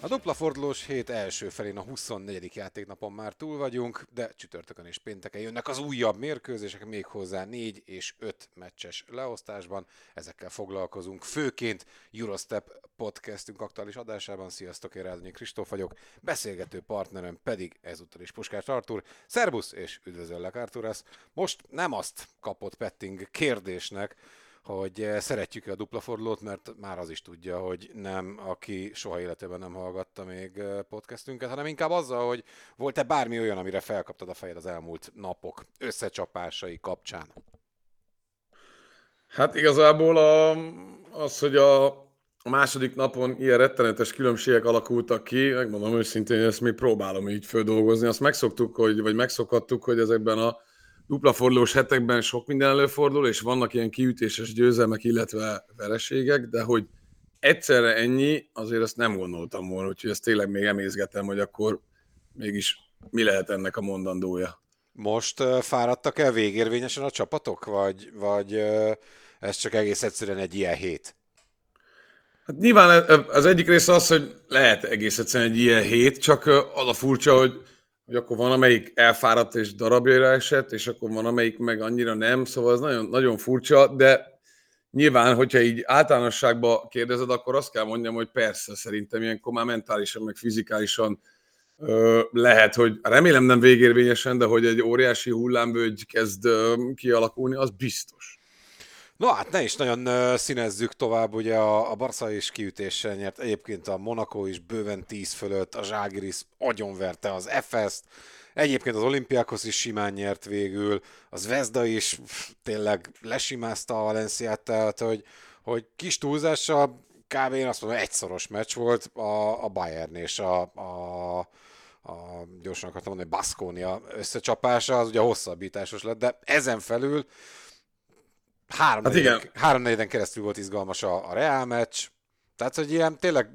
A dupla fordulós hét első felén a 24. játéknapon már túl vagyunk, de csütörtökön és pénteken jönnek az újabb mérkőzések, méghozzá 4 és 5 meccses leosztásban. Ezekkel foglalkozunk főként Eurostep podcastünk aktuális adásában. Sziasztok, én Rádonyi Kristóf vagyok, beszélgető partnerem pedig ezúttal is Puskás Artur. Szerbusz és üdvözöllek Arturasz. Most nem azt kapott Petting kérdésnek, hogy eh, szeretjük-e a dupla fordulót, mert már az is tudja, hogy nem, aki soha életében nem hallgatta még eh, podcastünket, hanem inkább azzal, hogy volt-e bármi olyan, amire felkaptad a fejed az elmúlt napok összecsapásai kapcsán. Hát igazából a, az, hogy a, a második napon ilyen rettenetes különbségek alakultak ki, megmondom őszintén, hogy ezt még próbálom így földolgozni. Azt megszoktuk, hogy, vagy megszokhattuk, hogy ezekben a dupla fordulós hetekben sok minden előfordul, és vannak ilyen kiütéses győzelmek, illetve vereségek, de hogy egyszerre ennyi, azért ezt nem gondoltam volna, úgyhogy ezt tényleg még emészgetem, hogy akkor mégis mi lehet ennek a mondandója. Most fáradtak el végérvényesen a csapatok, vagy, vagy ez csak egész egyszerűen egy ilyen hét? Hát nyilván az egyik része az, hogy lehet egész egyszerűen egy ilyen hét, csak az a furcsa, hogy hogy akkor van, amelyik elfáradt és darabjaira esett, és akkor van, amelyik meg annyira nem, szóval ez nagyon, nagyon furcsa, de nyilván, hogyha így általánosságban kérdezed, akkor azt kell mondjam, hogy persze, szerintem ilyenkor már mentálisan, meg fizikálisan ö, lehet, hogy remélem nem végérvényesen, de hogy egy óriási hullámvölgy kezd ö, kialakulni, az biztos. No hát ne is nagyon színezzük tovább, ugye a, a Barca is kiütéssel nyert, egyébként a Monaco is bőven 10 fölött, a Zságiris agyonverte az FS-t, egyébként az Olimpiákos is simán nyert végül, az Vezda is pff, tényleg lesimázta a Valenciát, tehát hogy, hogy kis túlzással kb. én azt mondom, egyszoros meccs volt a, a Bayern és a, a, a gyorsan akartam mondani, Baskonia összecsapása, az ugye hosszabbításos lett, de ezen felül Három, hát igen. három negyeden keresztül volt izgalmas a, a Real meccs, tehát hogy ilyen tényleg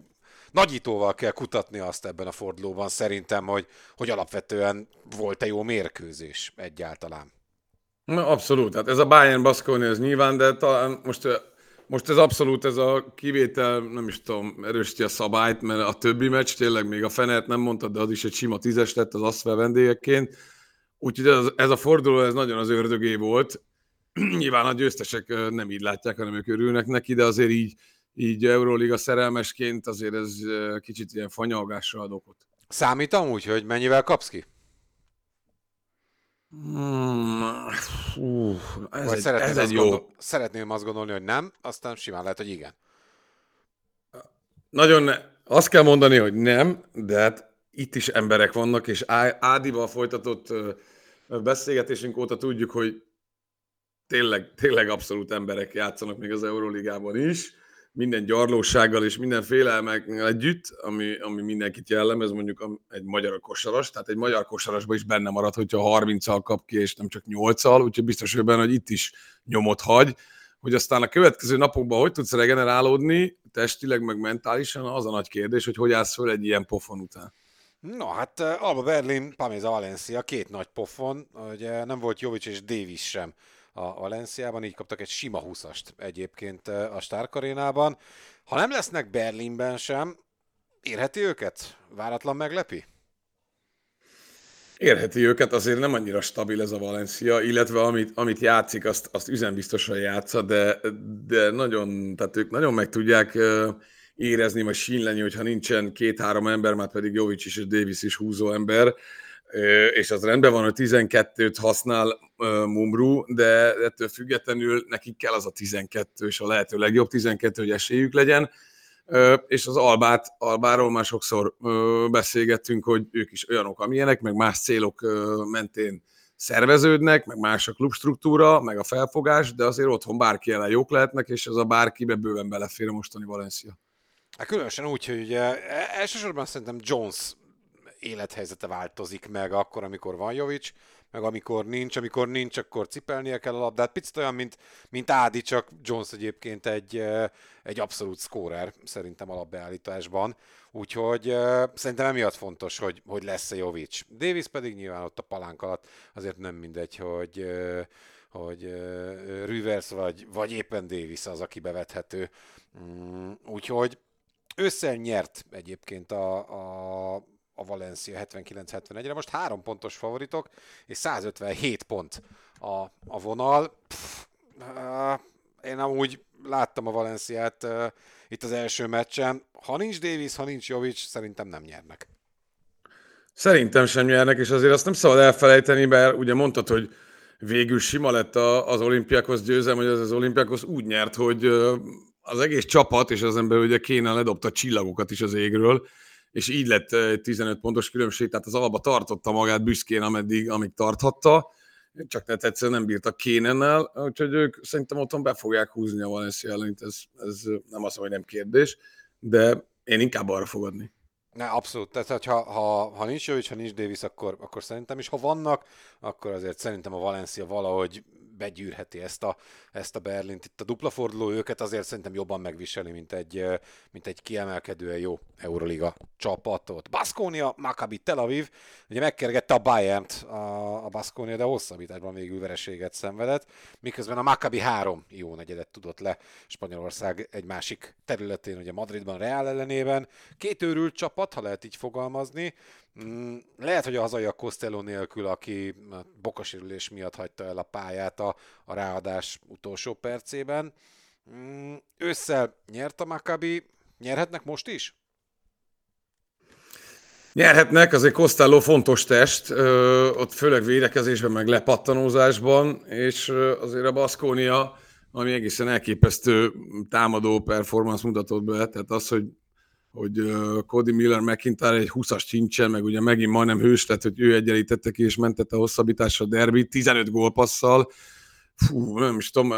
nagyítóval kell kutatni azt ebben a fordulóban szerintem, hogy, hogy alapvetően volt-e jó mérkőzés egyáltalán. Na, abszolút, hát ez a Bayern Baskonia ez nyilván, de talán most, most ez abszolút ez a kivétel, nem is tudom, erősíti a szabályt, mert a többi meccs tényleg még a Fenert nem mondtad, de az is egy sima tízes lett az Aszvel vendégekként. Úgyhogy ez, ez a forduló ez nagyon az ördögé volt, Nyilván a győztesek nem így látják, hanem ők örülnek neki, de azért így, így Euróliga szerelmesként azért ez kicsit ilyen fanyalgásra ad okot. Számít amúgy, hogy mennyivel kapsz ki? Hmm, uh, ez Vagy egy, szeretném, ez azt egy jó. Gondol, szeretném azt gondolni, hogy nem, aztán simán lehet, hogy igen. Nagyon ne, azt kell mondani, hogy nem, de hát itt is emberek vannak, és Ádival folytatott beszélgetésünk óta tudjuk, hogy tényleg, tényleg abszolút emberek játszanak még az Euróligában is, minden gyarlósággal és minden félelmek együtt, ami, ami mindenkit jellemez, mondjuk egy magyar kosaras, tehát egy magyar kosarasban is benne marad, hogyha 30-al kap ki, és nem csak 8-al, úgyhogy biztos hogy benne, hogy itt is nyomot hagy, hogy aztán a következő napokban hogy tudsz regenerálódni, testileg, meg mentálisan, az a nagy kérdés, hogy hogy állsz föl egy ilyen pofon után. No, hát Alba Berlin, Pamiza Valencia, két nagy pofon, ugye nem volt Jovic és Davis sem a Valenciában, így kaptak egy sima 20-ast egyébként a Stark. Ha nem lesznek Berlinben sem, érheti őket? Váratlan meglepi? Érheti őket, azért nem annyira stabil ez a Valencia, illetve amit, amit játszik, azt, azt üzenbiztosan játsza, de, de nagyon, tehát ők nagyon meg tudják érezni, vagy sínleni, hogyha nincsen két-három ember, már pedig Jovic is és Davis is húzó ember, és az rendben van, hogy 12-t használ Mumru, de ettől függetlenül nekik kell az a 12, és a lehető legjobb 12, hogy esélyük legyen, és az Albát, Albáról már sokszor beszélgettünk, hogy ők is olyanok, amilyenek, meg más célok mentén szerveződnek, meg más a klubstruktúra, meg a felfogás, de azért otthon bárki ellen jók lehetnek, és ez a bárkibe bőven belefér a mostani Valencia. Hát különösen úgy, hogy ugye elsősorban szerintem Jones élethelyzete változik meg akkor, amikor van Jovic, meg amikor nincs, amikor nincs, akkor cipelnie kell a labdát. Picit olyan, mint, mint Ádi, csak Jones egyébként egy, egy abszolút scorer szerintem alapbeállításban. Úgyhogy uh, szerintem emiatt fontos, hogy, hogy lesz-e Jovic. Davis pedig nyilván ott a palánk alatt azért nem mindegy, hogy hogy Rivers vagy, vagy éppen Davis az, aki bevethető. Mm, úgyhogy ősszel nyert egyébként a, a, a Valencia 79-71-re. Most három pontos favoritok, és 157 pont a, a vonal. Pff, uh, én amúgy láttam a Valenciát uh, itt az első meccsen. Ha nincs Davis, ha nincs Jovic, szerintem nem nyernek. Szerintem sem nyernek, és azért azt nem szabad elfelejteni, mert ugye mondtad, hogy végül sima lett az olimpiákhoz győzelem, hogy az, az olimpiákhoz úgy nyert, hogy az egész csapat, és az ember ugye kéne ledobta csillagokat is az égről, és így lett egy 15 pontos különbség, tehát az alapba tartotta magát büszkén, ameddig, amíg tarthatta, csak ne egyszerűen nem bírtak Kénennel, úgyhogy ők szerintem otthon be fogják húzni a Valencia ellen, ez, ez nem azt mondom, hogy nem kérdés, de én inkább arra fogadni. Ne, abszolút. Tehát, ha, ha, ha nincs Jovic, ha nincs Davis, akkor, akkor szerintem is. Ha vannak, akkor azért szerintem a Valencia valahogy begyűrheti ezt a, ezt a Berlint. Itt a dupla forduló őket azért szerintem jobban megviseli, mint egy, mint egy kiemelkedően jó Euroliga csapatot. Baskonia, Maccabi Tel Aviv, ugye megkergette a Bayern-t a, a Baskonia, de hosszabbításban végül vereséget szenvedett, miközben a Maccabi három jó negyedet tudott le Spanyolország egy másik területén, ugye Madridban, Real ellenében. Két őrült csapat, ha lehet így fogalmazni, lehet, hogy a hazai a Costello nélkül, aki bokasérülés miatt hagyta el a pályát a, a ráadás utolsó percében. Mm, ősszel nyert a Maccabi, nyerhetnek most is? Nyerhetnek, azért Costello fontos test, ott főleg védekezésben, meg lepattanózásban, és azért a Baszkónia, ami egészen elképesztő támadó performance mutatott be, tehát az, hogy hogy Cody Miller McIntyre egy 20-as sincsen, meg ugye megint majdnem hős lett, hogy ő egyenlítette ki és mentette a hosszabbításra a derbi, 15 gólpasszal, Fú, nem is tudom,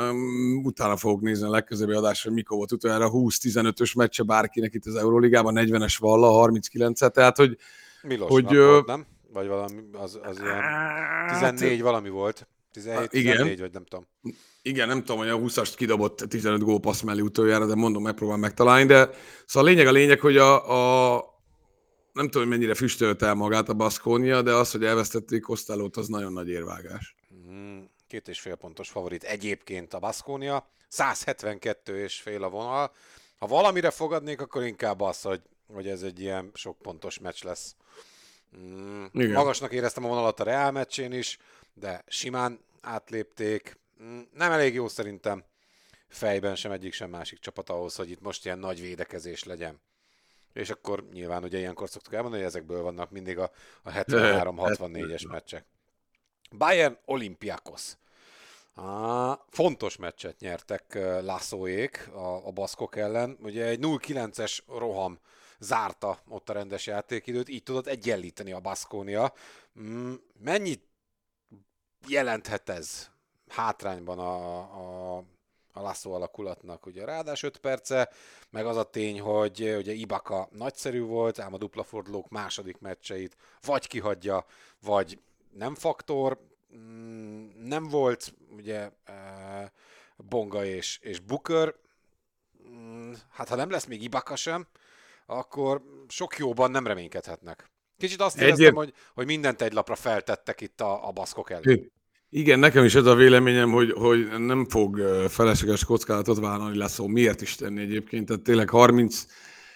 utána fogok nézni a legközelebbi adásra, hogy mikor volt utoljára 20-15-ös meccse bárkinek itt az Euróligában, 40-es valla, 39-et, tehát hogy... Milos hogy, volt, nem? Vagy valami, az, az ilyen 14 hát, valami volt. 17, igen. 14, vagy nem tudom. Igen, nem tudom, hogy a 20-ast kidobott 15 gólpassz mellé utoljára, de mondom, megpróbálom megtalálni, de szóval a lényeg a lényeg, hogy a, a nem tudom, hogy mennyire füstölt el magát a Baszkónia, de az, hogy elvesztették Kosztálót, az nagyon nagy érvágás. Mm, két és fél pontos favorit egyébként a Baszkónia, 172 és fél a vonal. Ha valamire fogadnék, akkor inkább az, hogy, hogy ez egy ilyen sok pontos meccs lesz. Mm, magasnak éreztem a vonalat a Real meccsén is, de simán átlépték. Nem elég jó szerintem fejben sem egyik, sem másik csapat ahhoz, hogy itt most ilyen nagy védekezés legyen. És akkor nyilván ugye ilyenkor szoktuk elmondani, hogy ezekből vannak mindig a, a 73-64-es meccsek. Bayern Olympiakos. Ah, fontos meccset nyertek Lászóék a, a baszkok ellen. Ugye egy 0-9-es roham zárta ott a rendes játékidőt, így tudott egyenlíteni a Baszkónia. Mm, mennyit jelenthet ez hátrányban a, a, a Lasso alakulatnak. Ugye ráadás 5 perce, meg az a tény, hogy ugye Ibaka nagyszerű volt, ám a dupla fordulók második meccseit vagy kihagyja, vagy nem faktor, mm, nem volt ugye e, Bonga és, és Booker, mm, hát ha nem lesz még Ibaka sem, akkor sok jóban nem reménykedhetnek. Kicsit azt éreztem, Egyéb... hogy, hogy mindent egy lapra feltettek itt a, a baszkok ellen. Igen, nekem is ez a véleményem, hogy, hogy nem fog felesleges kockázatot vállalni lesz, miért is tenni egyébként. Tehát tényleg 30,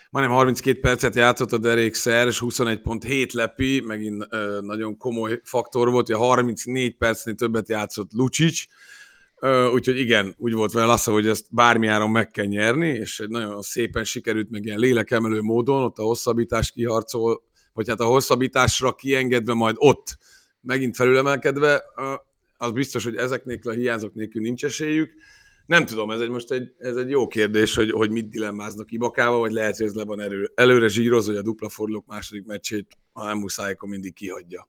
majdnem 32 percet játszott a Derek Szers, 21.7 lepi, megint ö, nagyon komoly faktor volt, hogy a 34 percnél többet játszott Lucsics, úgyhogy igen, úgy volt vele Lassza, hogy ezt bármiáron meg kell nyerni, és nagyon szépen sikerült meg ilyen lélekemelő módon, ott a hosszabbítás kiharcol, vagy hát a hosszabbításra kiengedve, majd ott megint felülemelkedve, az biztos, hogy ezek nélkül, a hiányzók nélkül nincs esélyük. Nem tudom, ez egy most egy, ez egy jó kérdés, hogy, hogy mit dilemmáznak Ibakával, vagy lehet, hogy ez le van erő, előre zsíroz, hogy a dupla fordulók második meccsét, ha nem muszáj, akkor mindig kihagyja.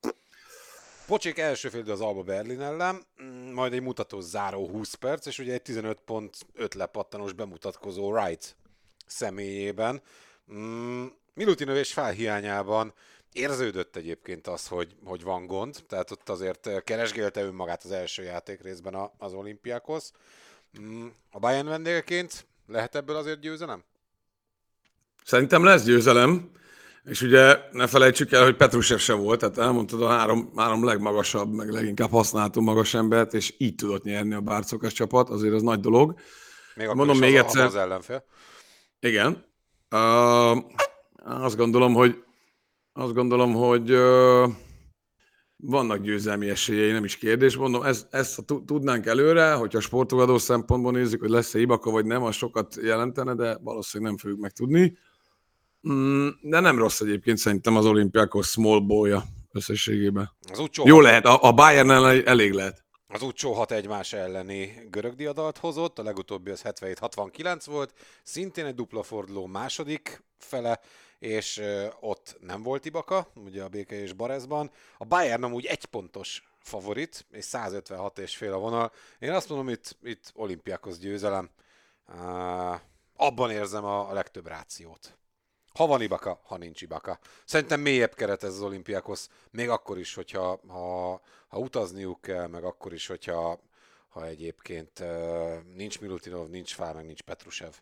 Pocsék első fél az Alba Berlin ellen, mm, majd egy mutató záró 20 perc, és ugye egy 15 pont 5 lepattanós bemutatkozó Wright személyében. Mm, Milutinov és felhiányában Érződött egyébként az, hogy, hogy van gond, tehát ott azért keresgélte önmagát az első játék részben az olimpiákhoz. Mm, a Bayern vendégeként lehet ebből azért győzelem? Szerintem lesz győzelem, és ugye ne felejtsük el, hogy Petrusev se volt, tehát elmondtad a három, három legmagasabb, meg leginkább használható magas embert, és így tudott nyerni a bárcokas csapat, azért az nagy dolog. Még Mondom még az egyszer. Az ellenfél. Igen. Uh, azt gondolom, hogy azt gondolom, hogy vannak győzelmi esélyei, nem is kérdés. Mondom, ezt, ezt tudnánk előre, hogyha sportogadó szempontból nézzük, hogy lesz-e Ibaka vagy nem, az sokat jelentene, de valószínűleg nem fogjuk megtudni. Mm, de nem rossz egyébként szerintem az olimpiákos small ball összességében. Az Jó lehet, a, a Bayern elég lehet. Az Ucsó hat egymás elleni görög diadalt hozott, a legutóbbi az 77-69 volt, szintén egy dupla forduló második fele, és ott nem volt Ibaka, ugye a Béke és Barezban. A Bayern amúgy egy pontos favorit, és 156 és fél a vonal. Én azt mondom, itt, itt olimpiákhoz győzelem. Uh, abban érzem a, a legtöbb rációt. Ha van Ibaka, ha nincs Ibaka. Szerintem mélyebb keret ez az olimpiákhoz, még akkor is, hogyha ha, ha utazniuk kell, meg akkor is, hogyha ha egyébként uh, nincs Milutinov, nincs Fál, meg nincs Petrusev.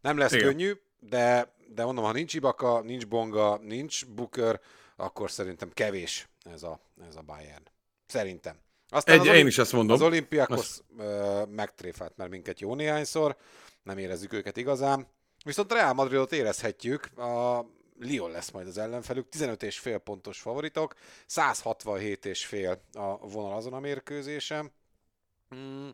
Nem lesz Igen. könnyű, de, de mondom, ha nincs Ibaka, nincs Bonga, nincs Booker, akkor szerintem kevés ez a, ez a Bayern. Szerintem. Aztán Egy, az én is azt mondom. Az olimpiákhoz azt... megtréfált már minket jó néhányszor, nem érezzük őket igazán. Viszont Real Madridot érezhetjük, a Lyon lesz majd az ellenfelük, 15 és fél pontos favoritok, 167 és fél a vonal azon a mérkőzésem. Mm.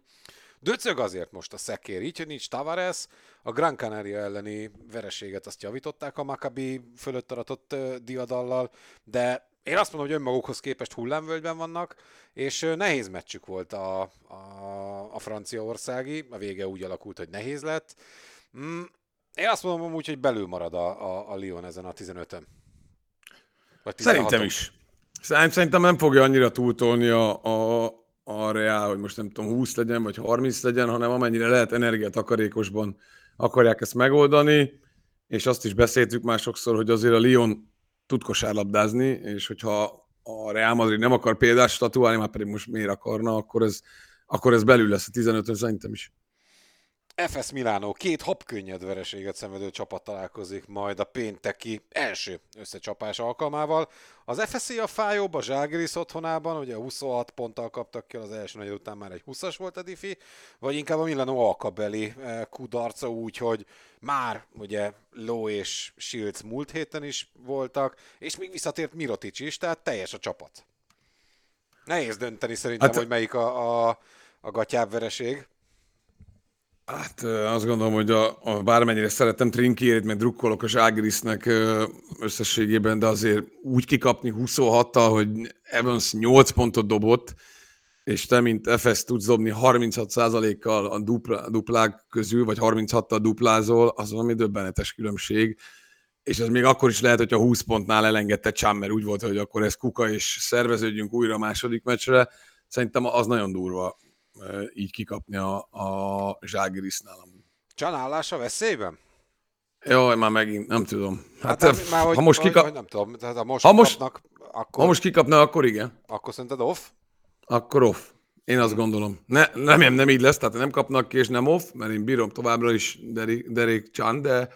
Döcög azért most a szekér, így, hogy nincs Tavares, a Gran Canaria elleni vereséget azt javították a Maccabi fölött aratott diadallal, de én azt mondom, hogy önmagukhoz képest hullámvölgyben vannak, és nehéz meccsük volt a, a, a franciaországi, a vége úgy alakult, hogy nehéz lett. Mm, én azt mondom úgy, hogy belül marad a, a, a Lyon ezen a 15-ön. Szerintem is. Szerintem nem fogja annyira túltolni a, a, a Real, hogy most nem tudom, 20 legyen, vagy 30 legyen, hanem amennyire lehet energiatakarékosban akarják ezt megoldani, és azt is beszéltük már sokszor, hogy azért a Lyon tud kosárlabdázni, és hogyha a Real Madrid nem akar példát statuálni, már pedig most miért akarna, akkor ez, akkor ez belül lesz a 15-ön szerintem is. FS Milano két habkönnyed vereséget szenvedő csapat találkozik majd a pénteki első összecsapás alkalmával. Az FSC a fájóbb a Zságris otthonában, ugye 26 ponttal kaptak ki, az első negyed után már egy 20-as volt a diffi, vagy inkább a Milano alkabeli eh, kudarca úgy, hogy már ugye Ló és Shields múlt héten is voltak, és még visszatért Mirotic is, tehát teljes a csapat. Nehéz dönteni szerintem, hát, hogy melyik a, a, a gatyább vereség. Hát azt gondolom, hogy a, a bármennyire szeretem Trinkierit, meg drukkolok a Zságrisznek összességében, de azért úgy kikapni 26-tal, hogy Evans 8 pontot dobott, és te, mint FS tudsz dobni 36%-kal a dupla, duplák közül, vagy 36-tal duplázol, az valami döbbenetes különbség. És ez még akkor is lehet, hogyha 20 pontnál elengedte Csámmer, úgy volt, hogy akkor ez kuka, és szerveződjünk újra a második meccsre. Szerintem az nagyon durva így kikapni a, a Zságirisznál. Csanállása veszélyben? Jó, már megint nem tudom. Hát, hát már, ha hogy, most kikap... nem tudom, tehát ha most, ha most, kapnak, akkor... Ha most kikapna, akkor igen. Akkor szerinted off? Akkor off. Én azt gondolom. Ne, nem, nem így lesz, tehát nem kapnak ki, és nem off, mert én bírom továbbra is Derek, Derek Chan, de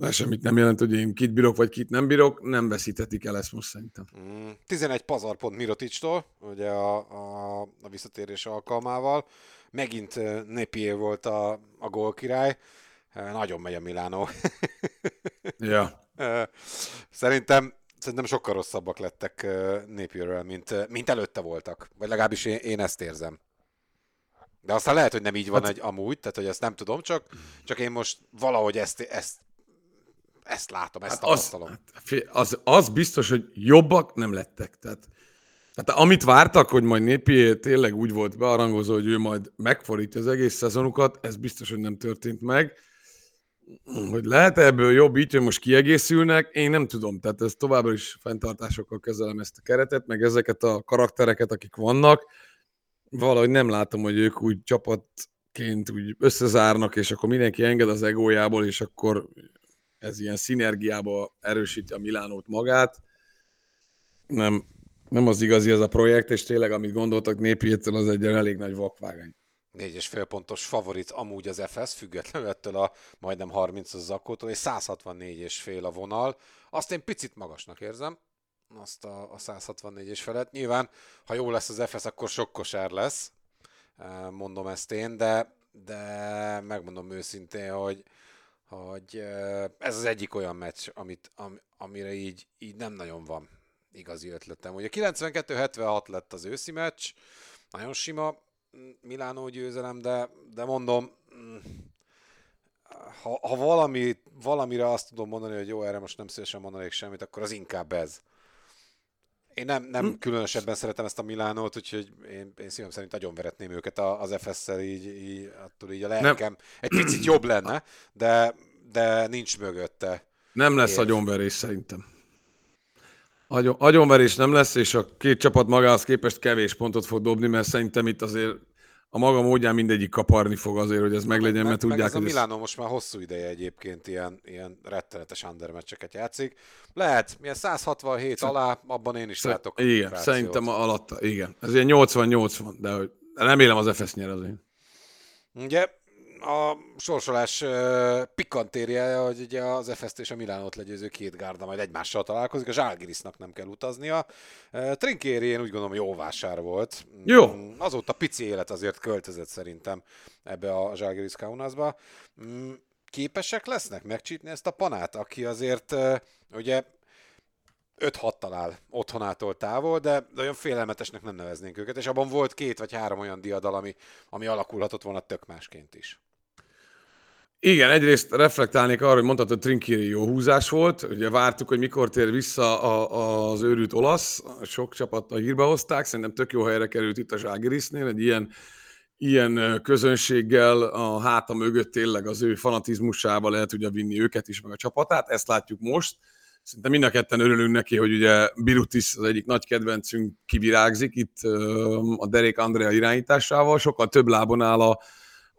ez semmit nem jelent, hogy én kit bírok, vagy kit nem bírok, nem veszíthetik el ezt most szerintem. Mm, 11 pazarpont Miroticstól, ugye a, a, a visszatérés alkalmával. Megint Nepié volt a, a gólkirály. Nagyon megy a Milánó. ja. Szerintem szerintem sokkal rosszabbak lettek Napierrel, mint, mint előtte voltak. Vagy legalábbis én, én ezt érzem. De aztán lehet, hogy nem így van hát, egy amúgy, tehát hogy ezt nem tudom, csak, csak én most valahogy ezt, ezt ezt látom, ezt hát tapasztalom. Az, az, az biztos, hogy jobbak nem lettek. Tehát, tehát amit vártak, hogy majd Népi tényleg úgy volt bearangozó, hogy ő majd megforítja az egész szezonukat, ez biztos, hogy nem történt meg. Hogy lehet ebből jobb így, hogy most kiegészülnek, én nem tudom. Tehát ez továbbra is fenntartásokkal kezelem ezt a keretet, meg ezeket a karaktereket, akik vannak. Valahogy nem látom, hogy ők úgy csapatként úgy összezárnak, és akkor mindenki enged az egójából, és akkor ez ilyen szinergiába erősíti a Milánót magát. nem, nem az igazi ez a projekt, és tényleg, amit gondoltak népiétől, az egy elég nagy vakvágány. Négy és fél pontos favorit amúgy az FS, függetlenül ettől a majdnem 30 az zakótól, és 164 és fél a vonal. Azt én picit magasnak érzem, azt a, a 164 és felett. Nyilván, ha jó lesz az FS, akkor sok kosár lesz, mondom ezt én, de, de megmondom őszintén, hogy, hogy ez az egyik olyan meccs, amit, am, amire így, így nem nagyon van igazi ötletem. Ugye 92-76 lett az őszi meccs, nagyon sima Milánó győzelem, de, de mondom, mm, ha, ha valami, valamire azt tudom mondani, hogy jó, erre most nem szívesen mondanék semmit, akkor az inkább ez. Én nem, nem hm. különösebben szeretem ezt a Milánót, úgyhogy én, én szívem szerint nagyon veretném őket az FS-szel, így, így, attól így a lelkem nem. egy picit jobb lenne, de, de nincs mögötte. Nem lesz agyonverés szerintem. Agyon, agyonverés nem lesz, és a két csapat magához képest kevés pontot fog dobni, mert szerintem itt azért a maga módján mindegyik kaparni fog azért, hogy ez meglegyen, meg, mert tudják, meg ez a Milánó most már hosszú ideje egyébként ilyen, ilyen rettenetes undermeccseket játszik. Lehet, milyen 167 Szerint... alá, abban én is Szer- látok. Igen, szerintem alatta, igen. Ez ilyen 80-80, de hogy remélem az FS nyer azért. Ugye, a sorsolás pikantériája, hogy ugye az FST és a Milánót legyőző két gárda majd egymással találkozik, a Zsálgirisnak nem kell utaznia. Trinkéri én úgy gondolom jó vásár volt. Jó. Mm, azóta pici élet azért költözött szerintem ebbe a Zsálgiris Kaunasba. Mm, képesek lesznek megcsítni ezt a panát, aki azért ugye 5-6 talál otthonától távol, de olyan félelmetesnek nem neveznénk őket, és abban volt két vagy három olyan diadal, ami, ami alakulhatott volna tök másként is. Igen, egyrészt reflektálnék arra, hogy mondtad, hogy Trinkiri jó húzás volt. Ugye vártuk, hogy mikor tér vissza a, az őrült olasz. Sok csapat a hírbe hozták. Szerintem tök jó helyre került itt a Zságirisznél. Egy ilyen, ilyen közönséggel a háta mögött tényleg az ő fanatizmusával lehet ugye vinni őket is, meg a csapatát. Ezt látjuk most. Szerintem mind a ketten örülünk neki, hogy ugye Birutis az egyik nagy kedvencünk kivirágzik itt a Derek Andrea irányításával. Sokkal több lábon áll a,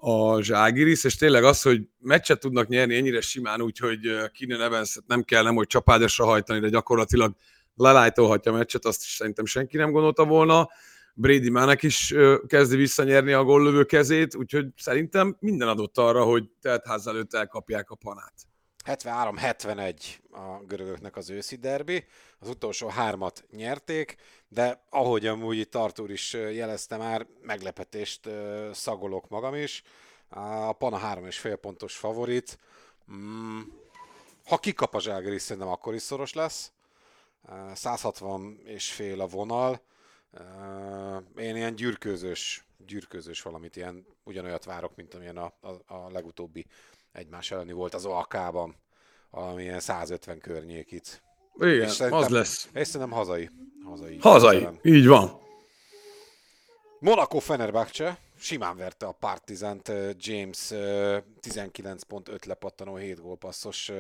a Zságiris, és tényleg az, hogy meccset tudnak nyerni ennyire simán, úgyhogy Keenan evans nem kell nem, hogy csapágyasra hajtani, de gyakorlatilag lelájtolhatja a meccset, azt is szerintem senki nem gondolta volna. Brady Mánek is kezdi visszanyerni a góllövő kezét, úgyhogy szerintem minden adott arra, hogy teltház előtt elkapják a panát. 73-71 a görögöknek az őszi derbi, az utolsó hármat nyerték, de ahogy amúgy itt Artur is jelezte már, meglepetést szagolok magam is. A Pana 3,5 pontos favorit. Mm, ha kikap a Zságeris, szerintem akkor is szoros lesz. 160 és fél a vonal. Én ilyen gyűrkőzős, gyűrkőzős valamit, ilyen ugyanolyat várok, mint amilyen a, a, a legutóbbi egymás elleni volt az OAK-ban, valamilyen 150 környékit. Igen, az lesz. És szerintem hazai. Hazai. Hazai, szerintem. így van. Monaco Fenerbahce simán verte a Partizant James 19.5 lepattanó 7 gólpasszos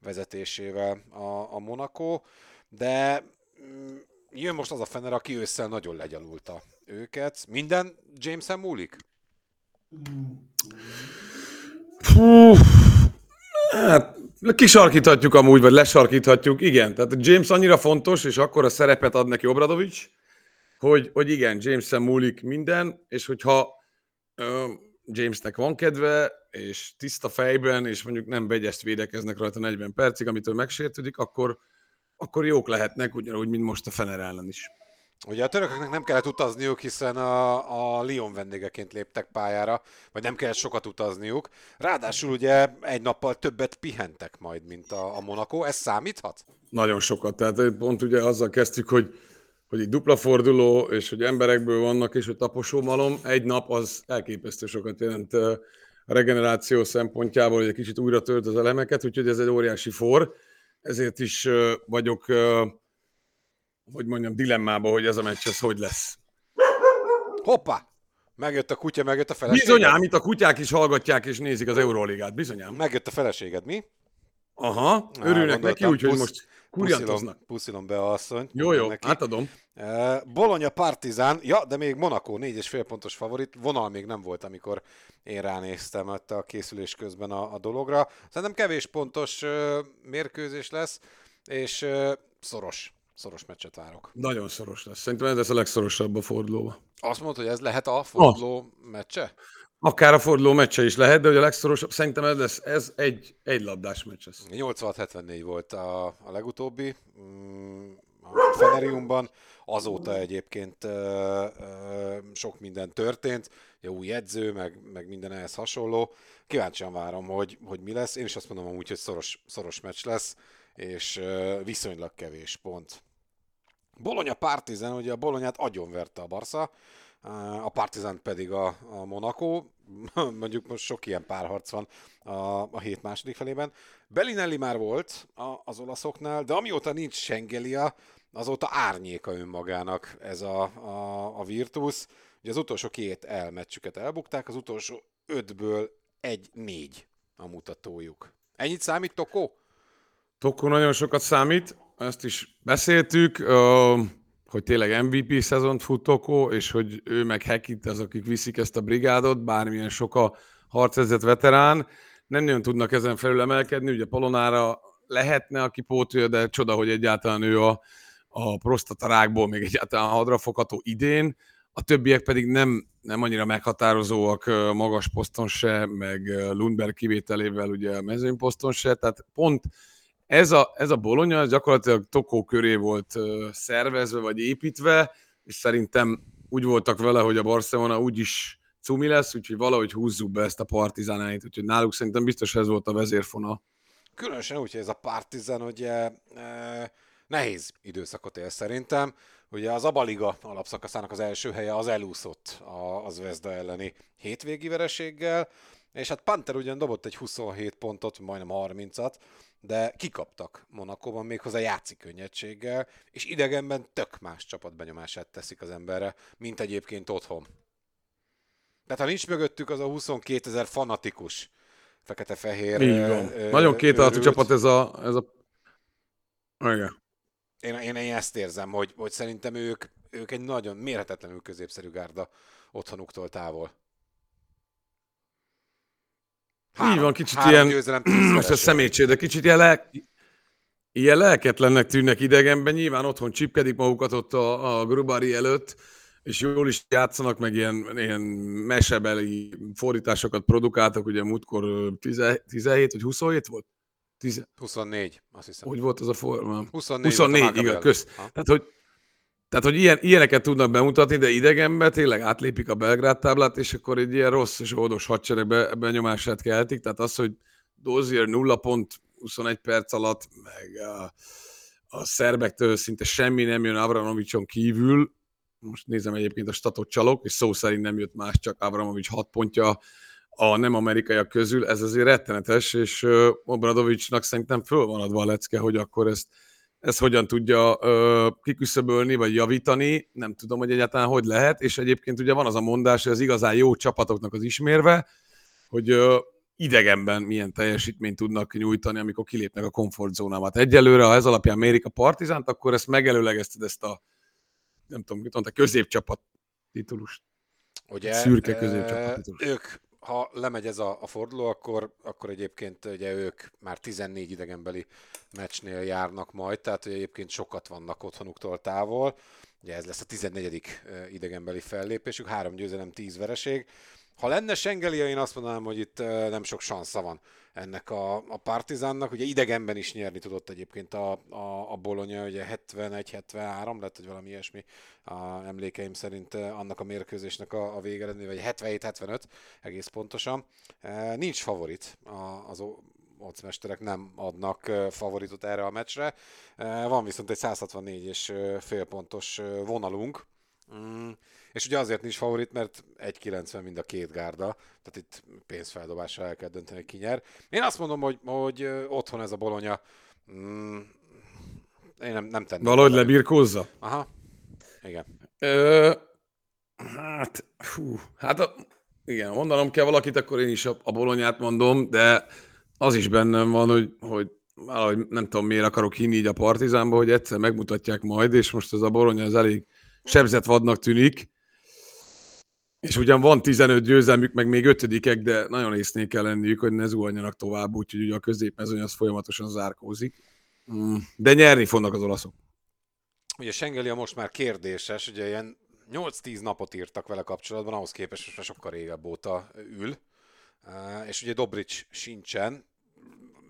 vezetésével a, a Monaco, de mm, jön most az a Fener, aki ősszel nagyon legyalulta őket. Minden James-en múlik? Fú, hát kisarkíthatjuk amúgy, vagy lesarkíthatjuk, igen. Tehát James annyira fontos, és akkor a szerepet ad neki Obradovics, hogy, hogy igen, James-en múlik minden, és hogyha uh, Jamesnek van kedve, és tiszta fejben, és mondjuk nem begyest védekeznek rajta 40 percig, amitől megsértődik, akkor, akkor jók lehetnek, ugyanúgy, mint most a Fener ellen is. Ugye a törököknek nem kellett utazniuk, hiszen a, a Lyon vendégeként léptek pályára, vagy nem kellett sokat utazniuk. Ráadásul ugye egy nappal többet pihentek majd, mint a, a Monaco. Ez számíthat? Nagyon sokat. Tehát pont ugye azzal kezdtük, hogy, hogy egy dupla forduló, és hogy emberekből vannak, és hogy taposómalom. Egy nap az elképesztő sokat jelent a regeneráció szempontjából, hogy egy kicsit újra tölt az elemeket, úgyhogy ez egy óriási for. Ezért is vagyok hogy mondjam, dilemmába, hogy ez a meccs, ez hogy lesz. Hoppá! Megjött a kutya, megjött a feleséged. Bizonyám, itt a kutyák is hallgatják és nézik az Euróligát, bizonyám. Megjött a feleséged, mi? Aha, örülnek neki, úgyhogy most kurjantoznak. Puszilom be a asszony. Jó, jó, neki. átadom. Bologna Partizán, ja, de még Monaco, fél pontos favorit, vonal még nem volt, amikor én ránéztem a készülés közben a, a dologra. Szerintem kevés pontos mérkőzés lesz, és szoros Szoros meccset várok. Nagyon szoros lesz. Szerintem ez lesz a legszorosabb a fordulóba. Azt mondod, hogy ez lehet a forduló oh. meccse? Akár a forduló meccse is lehet, de hogy a legszorosabb, szerintem ez lesz, ez egy, egy labdás meccs lesz. 86-74 volt a, a legutóbbi mm, a Feneriumban, azóta egyébként ö, ö, sok minden történt, ugye új edző, meg, meg minden ehhez hasonló. Kíváncsian várom, hogy, hogy mi lesz. Én is azt mondom amúgy, hogy szoros, szoros meccs lesz, és ö, viszonylag kevés pont. Bologna Partizan, ugye a Bolonyát agyonverte a Barca, a Partizan pedig a, a Monaco, mondjuk most sok ilyen párharc van a, a hét második felében. Bellinelli már volt a, az olaszoknál, de amióta nincs Sengelia, azóta árnyéka önmagának ez a, a, a Virtus. Ugye az utolsó két elmeccsüket elbukták, az utolsó ötből egy-négy a mutatójuk. Ennyit számít Tokó? Tokó nagyon sokat számít, ezt is beszéltük, hogy tényleg MVP szezont fut és hogy ő meg Hekit, az, akik viszik ezt a brigádot, bármilyen sok a harcezett veterán, nem nagyon tudnak ezen felül emelkedni, ugye Polonára lehetne, aki pótolja, de csoda, hogy egyáltalán ő a, a prostatarákból még egyáltalán hadrafogható idén, a többiek pedig nem, nem annyira meghatározóak magas poszton se, meg Lundberg kivételével ugye a mezőnyposzton se, tehát pont ez a, ez a bolonya ez gyakorlatilag Tokó köré volt szervezve vagy építve, és szerintem úgy voltak vele, hogy a Barcelona úgyis cumi lesz, úgyhogy valahogy húzzuk be ezt a partizánáit, úgyhogy náluk szerintem biztos ez volt a vezérfona. Különösen úgy, hogy ez a partizán ugye e, nehéz időszakot él szerintem. Ugye az Abaliga alapszakaszának az első helye az elúszott az Vezda elleni hétvégi vereséggel, és hát Panther ugyan dobott egy 27 pontot, majdnem 30-at, de kikaptak Monakóban méghozzá játszik könnyedséggel, és idegenben tök más csapat benyomását teszik az emberre, mint egyébként otthon. Tehát ha nincs mögöttük az a 22 ezer fanatikus fekete-fehér... Ö, Nagyon kétartú csapat ez a... Ez a... Igen. Én, én, én ezt érzem, hogy, hogy szerintem ők, ők egy nagyon mérhetetlenül középszerű gárda otthonuktól távol. Három, Így van, kicsit ilyen, most a szemétség, de kicsit ilyen, le, ilyen lelketlennek tűnnek idegenben, nyilván otthon csipkedik magukat ott a, a Grubari előtt, és jól is játszanak, meg ilyen, ilyen mesebeli fordításokat produkáltak, ugye múltkor 17 vagy 27 volt? 10... 24, azt hiszem. Hogy volt az a forma? 24, 24 igaz, kösz. Tehát, hogy tehát, hogy ilyen, ilyeneket tudnak bemutatni, de idegenben tényleg átlépik a Belgrád táblát, és akkor egy ilyen rossz és ódos hadsereg be, benyomását keltik. Tehát az, hogy Dozier 0 pont 21 perc alatt, meg a, a szerbektől szinte semmi nem jön Abramovicson kívül, most nézem egyébként a statot csalok, és szó szerint nem jött más, csak Abramovics 6 pontja a nem amerikaiak közül, ez azért rettenetes, és Obradovicsnak szerintem föl van adva a lecke, hogy akkor ezt ezt hogyan tudja ö, kiküszöbölni, vagy javítani, nem tudom, hogy egyáltalán hogy lehet, és egyébként ugye van az a mondás, hogy az igazán jó csapatoknak az ismérve, hogy ö, idegenben milyen teljesítményt tudnak nyújtani, amikor kilépnek a komfortzónámat. Egyelőre, ha ez alapján mérik a partizánt, akkor ezt megelőlegezted ezt a, nem tudom, mit mondta, középcsapat titulust. Ugye, Szürke középcsapat titulust. Ők ha lemegy ez a, a forduló, akkor, akkor egyébként ugye ők már 14 idegenbeli meccsnél járnak majd, tehát hogy egyébként sokat vannak otthonuktól távol. Ugye ez lesz a 14. idegenbeli fellépésük, három győzelem, 10 vereség. Ha lenne Sengelia, én azt mondanám, hogy itt nem sok sansza van ennek a, a Partizánnak. Ugye idegenben is nyerni tudott egyébként a, a, a Bologna, ugye 71-73 lett, hogy valami ilyesmi a emlékeim szerint annak a mérkőzésnek a, a végeredmény, vagy 77-75 egész pontosan. Nincs favorit az ocmesterek nem adnak favoritot erre a meccsre. Van viszont egy 164 és fél pontos vonalunk, Mm, és ugye azért nincs favorit, mert 1,90 mind a két gárda, tehát itt pénzfeldobásra el kell dönteni, hogy ki nyer. Én azt mondom, hogy, hogy otthon ez a bolonya, mm, én nem, nem tenném. Valahogy lebirkózza? Aha, igen. Ö, hát, hú, hát a, igen, mondanom kell valakit, akkor én is a, a bolonyát mondom, de az is bennem van, hogy, hogy valahogy nem tudom miért akarok hinni így a partizánba, hogy egyszer megmutatják majd, és most ez a bolonya az elég sebzett vadnak tűnik, és ugyan van 15 győzelmük, meg még ötödikek, de nagyon észnék kell lenniük, hogy ne zuhanjanak tovább, úgyhogy ugye a középmezőny az folyamatosan zárkózik. Mm, de nyerni fognak az olaszok. ugye Sengelia most már kérdéses, ugye ilyen 8-10 napot írtak vele kapcsolatban, ahhoz képest most már sokkal régebb óta ül, és ugye Dobrics sincsen,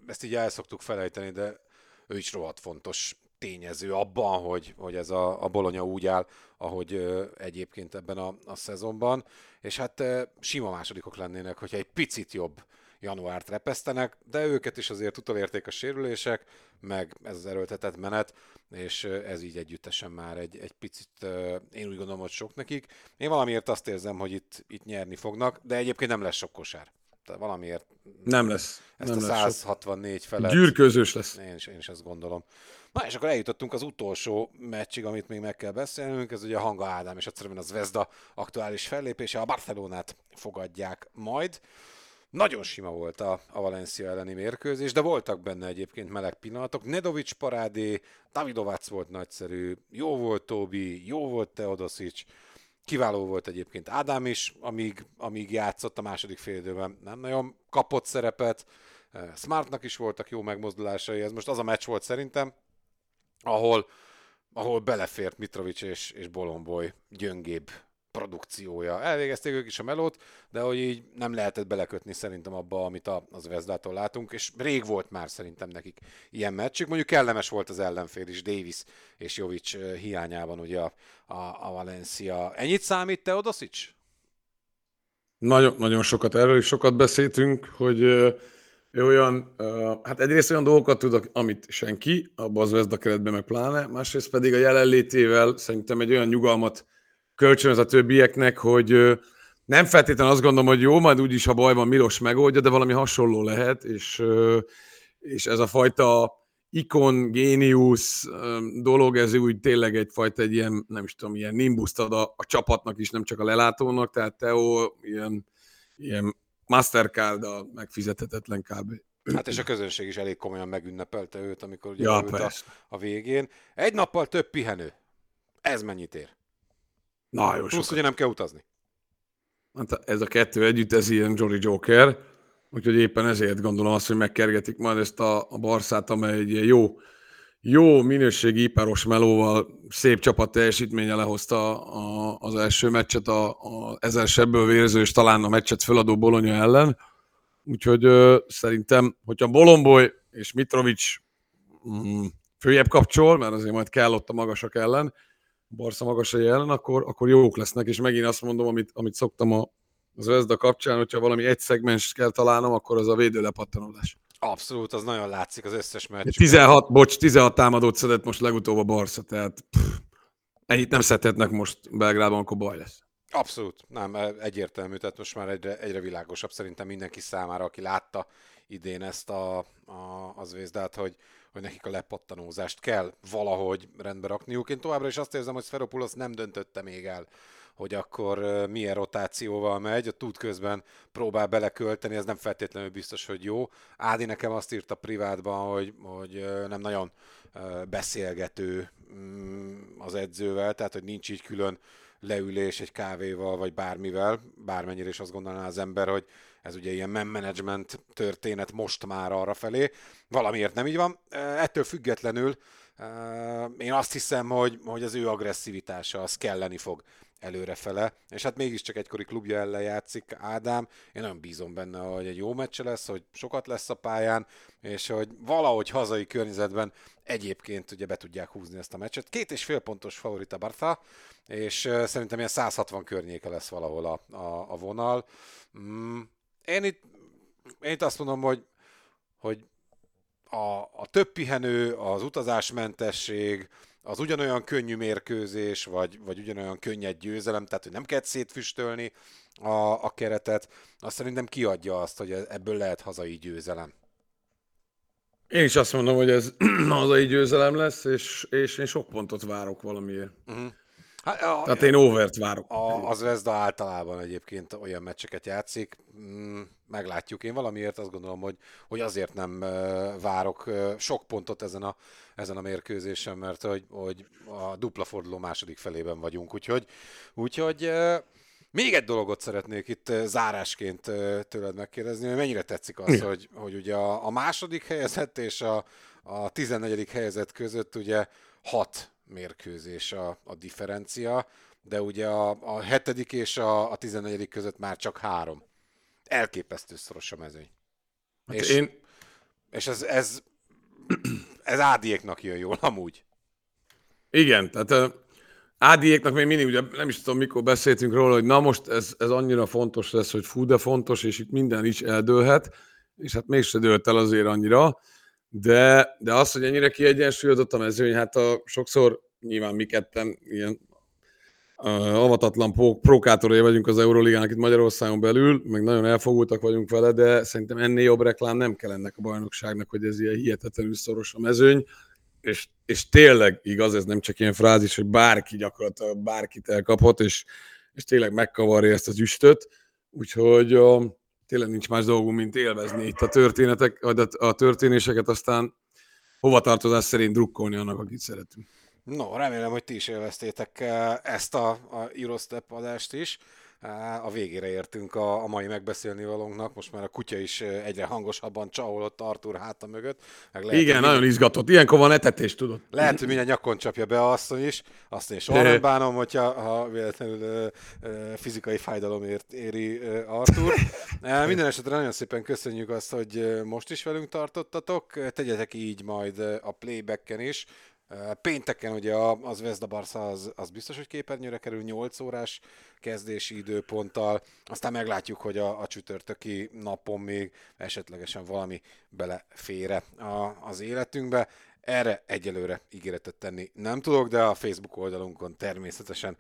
ezt így el szoktuk felejteni, de ő is rohadt fontos tényező abban, hogy, hogy ez a, a Bolonya úgy áll, ahogy ö, egyébként ebben a, a szezonban, és hát ö, sima másodikok lennének, hogyha egy picit jobb januárt repesztenek, de őket is azért utolérték a sérülések, meg ez az erőltetett menet, és ez így együttesen már egy, egy picit, én úgy gondolom, hogy sok nekik. Én valamiért azt érzem, hogy itt, itt nyerni fognak, de egyébként nem lesz sok kosár. Tehát valamiért nem lesz. Ezt nem a 164 lesz felett. Gyűrközős lesz. Én is, én is ezt gondolom. Na és akkor eljutottunk az utolsó meccsig, amit még meg kell beszélnünk, ez ugye a Hanga Ádám és egyszerűen az Vezda aktuális fellépése, a Barcelonát fogadják majd. Nagyon sima volt a, a Valencia elleni mérkőzés, de voltak benne egyébként meleg pillanatok. Nedovics parádé, Davidovac volt nagyszerű, jó volt Tobi, jó volt Teodosic, kiváló volt egyébként Ádám is, amíg, amíg játszott a második fél időben. Nem nagyon kapott szerepet, Smartnak is voltak jó megmozdulásai, ez most az a meccs volt szerintem, ahol, ahol belefért Mitrovic és, és Bolomboy gyöngébb produkciója. Elvégezték ők is a melót, de hogy így nem lehetett belekötni szerintem abba, amit az Vezdától látunk, és rég volt már szerintem nekik ilyen meccsük. Mondjuk kellemes volt az ellenfél is, Davis és Jovic hiányában ugye a, a, a Valencia. Ennyit számít te, Odosic? Nagyon, nagyon sokat erről is sokat beszéltünk, hogy ő olyan, hát egyrészt olyan dolgokat tud, amit senki, abban az Vezda keretben meg pláne, másrészt pedig a jelenlétével szerintem egy olyan nyugalmat kölcsönöz a többieknek, hogy nem feltétlenül azt gondolom, hogy jó, majd úgyis, ha baj van, Milos megoldja, de valami hasonló lehet, és, és ez a fajta ikon, géniusz dolog, ez úgy tényleg egyfajta egy ilyen, nem is tudom, ilyen nimbuszt ad a, a csapatnak is, nem csak a lelátónak, tehát Teo ilyen, ilyen Mastercard a megfizethetetlen kb. Hát és a közönség is elég komolyan megünnepelte őt, amikor ugye ja, a, a végén. Egy nappal több pihenő. Ez mennyit ér? Na, jó Plusz sokat. ugye nem kell utazni. Hát ez a kettő együtt, ez ilyen Jolly Joker, úgyhogy éppen ezért gondolom azt, hogy megkergetik majd ezt a, a Barszát, amely egy ilyen jó, jó minőségi iparos melóval, szép csapat teljesítménye lehozta a, az első meccset, a, a ezer sebből vérző, és talán a meccset feladó Bolonya ellen. Úgyhogy ö, szerintem, hogyha Bolomboy és Mitrovic mm, följebb kapcsol, mert azért majd kell ott a magasak ellen, Barca magasai ellen, akkor, akkor jók lesznek, és megint azt mondom, amit, amit szoktam a, az Vezda kapcsán, hogyha valami egy szegmens kell találnom, akkor az a védőlepattanódás. Abszolút, az nagyon látszik az összes meccs. 16, bocs, 16 támadót szedett most legutóbb a Barca, tehát pff, ennyit nem szedhetnek most Belgrádban, akkor baj lesz. Abszolút, nem, egyértelmű, tehát most már egyre, egyre világosabb szerintem mindenki számára, aki látta idén ezt a, a, az Vézdát, hogy, hogy nekik a lepattanózást kell valahogy rendbe rakniuk. Én továbbra is azt érzem, hogy Sferopulos nem döntötte még el, hogy akkor milyen rotációval megy, a tud közben próbál belekölteni, ez nem feltétlenül biztos, hogy jó. Ádi nekem azt írta privátban, hogy, hogy nem nagyon beszélgető mm, az edzővel, tehát hogy nincs így külön leülés egy kávéval, vagy bármivel, bármennyire is azt gondolná az ember, hogy ez ugye ilyen man management történet most már arra felé. Valamiért nem így van. Ettől függetlenül én azt hiszem, hogy, hogy az ő agresszivitása az kelleni fog előrefele, és hát mégiscsak egykori klubja ellen játszik Ádám, én nagyon bízom benne, hogy egy jó meccse lesz, hogy sokat lesz a pályán, és hogy valahogy hazai környezetben egyébként ugye be tudják húzni ezt a meccset. Két és fél pontos favorit a Bartha, és szerintem ilyen 160 környéke lesz valahol a, a, a vonal. Mm, én itt, én itt azt mondom, hogy, hogy a, a több pihenő, az utazásmentesség, az ugyanolyan könnyű mérkőzés, vagy, vagy ugyanolyan könnyed győzelem, tehát hogy nem kell szétfüstölni a, a keretet, azt szerintem kiadja azt, hogy ebből lehet hazai győzelem. Én is azt mondom, hogy ez hazai győzelem lesz, és, és én sok pontot várok valamiért. Uh-huh. Hát, a, Tehát én overt várok. A, az Vezda általában egyébként olyan meccseket játszik, mm, meglátjuk. Én valamiért azt gondolom, hogy, hogy azért nem várok sok pontot ezen a, ezen a mérkőzésen, mert hogy, hogy a dupla forduló második felében vagyunk. Úgyhogy, úgyhogy még egy dolgot szeretnék itt zárásként tőled megkérdezni, hogy mennyire tetszik az, hogy, hogy ugye a, a második helyezett és a, a 14. helyezett között ugye hat mérkőzés a, a differencia, de ugye a, a hetedik és a, a tizennegyedik között már csak három. Elképesztő szoros a mezőny. Hát és, én, és ez, ez, ez ádiéknak jön jól amúgy. Igen, tehát Ádiéknak még mindig, ugye nem is tudom, mikor beszéltünk róla, hogy na most ez, ez annyira fontos lesz, hogy fú, de fontos, és itt minden is eldőlhet, és hát mégse dőlt el azért annyira, de, de az, hogy ennyire kiegyensúlyozott a mezőny, hát a, sokszor nyilván mi ketten ilyen uh, avatatlan prókátorai vagyunk az Euróligának itt Magyarországon belül, meg nagyon elfogultak vagyunk vele, de szerintem ennél jobb reklám nem kell ennek a bajnokságnak, hogy ez ilyen hihetetlenül szoros a mezőny. És, és tényleg igaz, ez nem csak ilyen frázis, hogy bárki gyakorlatilag bárkit elkaphat, és, és tényleg megkavarja ezt az üstöt, úgyhogy uh, tényleg nincs más dolgunk, mint élvezni itt a történetek, a, a történéseket, aztán hova tartozás szerint drukkolni annak, akit szeretünk. No, remélem, hogy ti is élveztétek ezt a, a Eurostep adást is a végére értünk a, a mai megbeszélni valónknak, most már a kutya is egyre hangosabban csaholott Artur háta mögött. Meg lehet, Igen, nagyon minden... izgatott. Ilyenkor van etetés, tudod. Lehet, hogy minden nyakon csapja be a asszony is. Azt én soha nem bánom, hogyha ha véletlenül uh, uh, fizikai fájdalomért éri uh, Artur. Minden esetre nagyon szépen köszönjük azt, hogy most is velünk tartottatok. Tegyetek így majd a playbacken is. Pénteken ugye az Vezda Barca az, az biztos, hogy képernyőre kerül 8 órás kezdési időponttal, aztán meglátjuk, hogy a, a csütörtöki napon még esetlegesen valami belefére a, az életünkbe. Erre egyelőre ígéretet tenni nem tudok, de a Facebook oldalunkon természetesen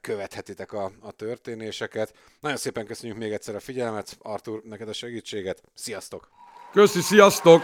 követhetitek a, a történéseket. Nagyon szépen köszönjük még egyszer a figyelmet, Artur, neked a segítséget. Sziasztok! Köszi, sziasztok!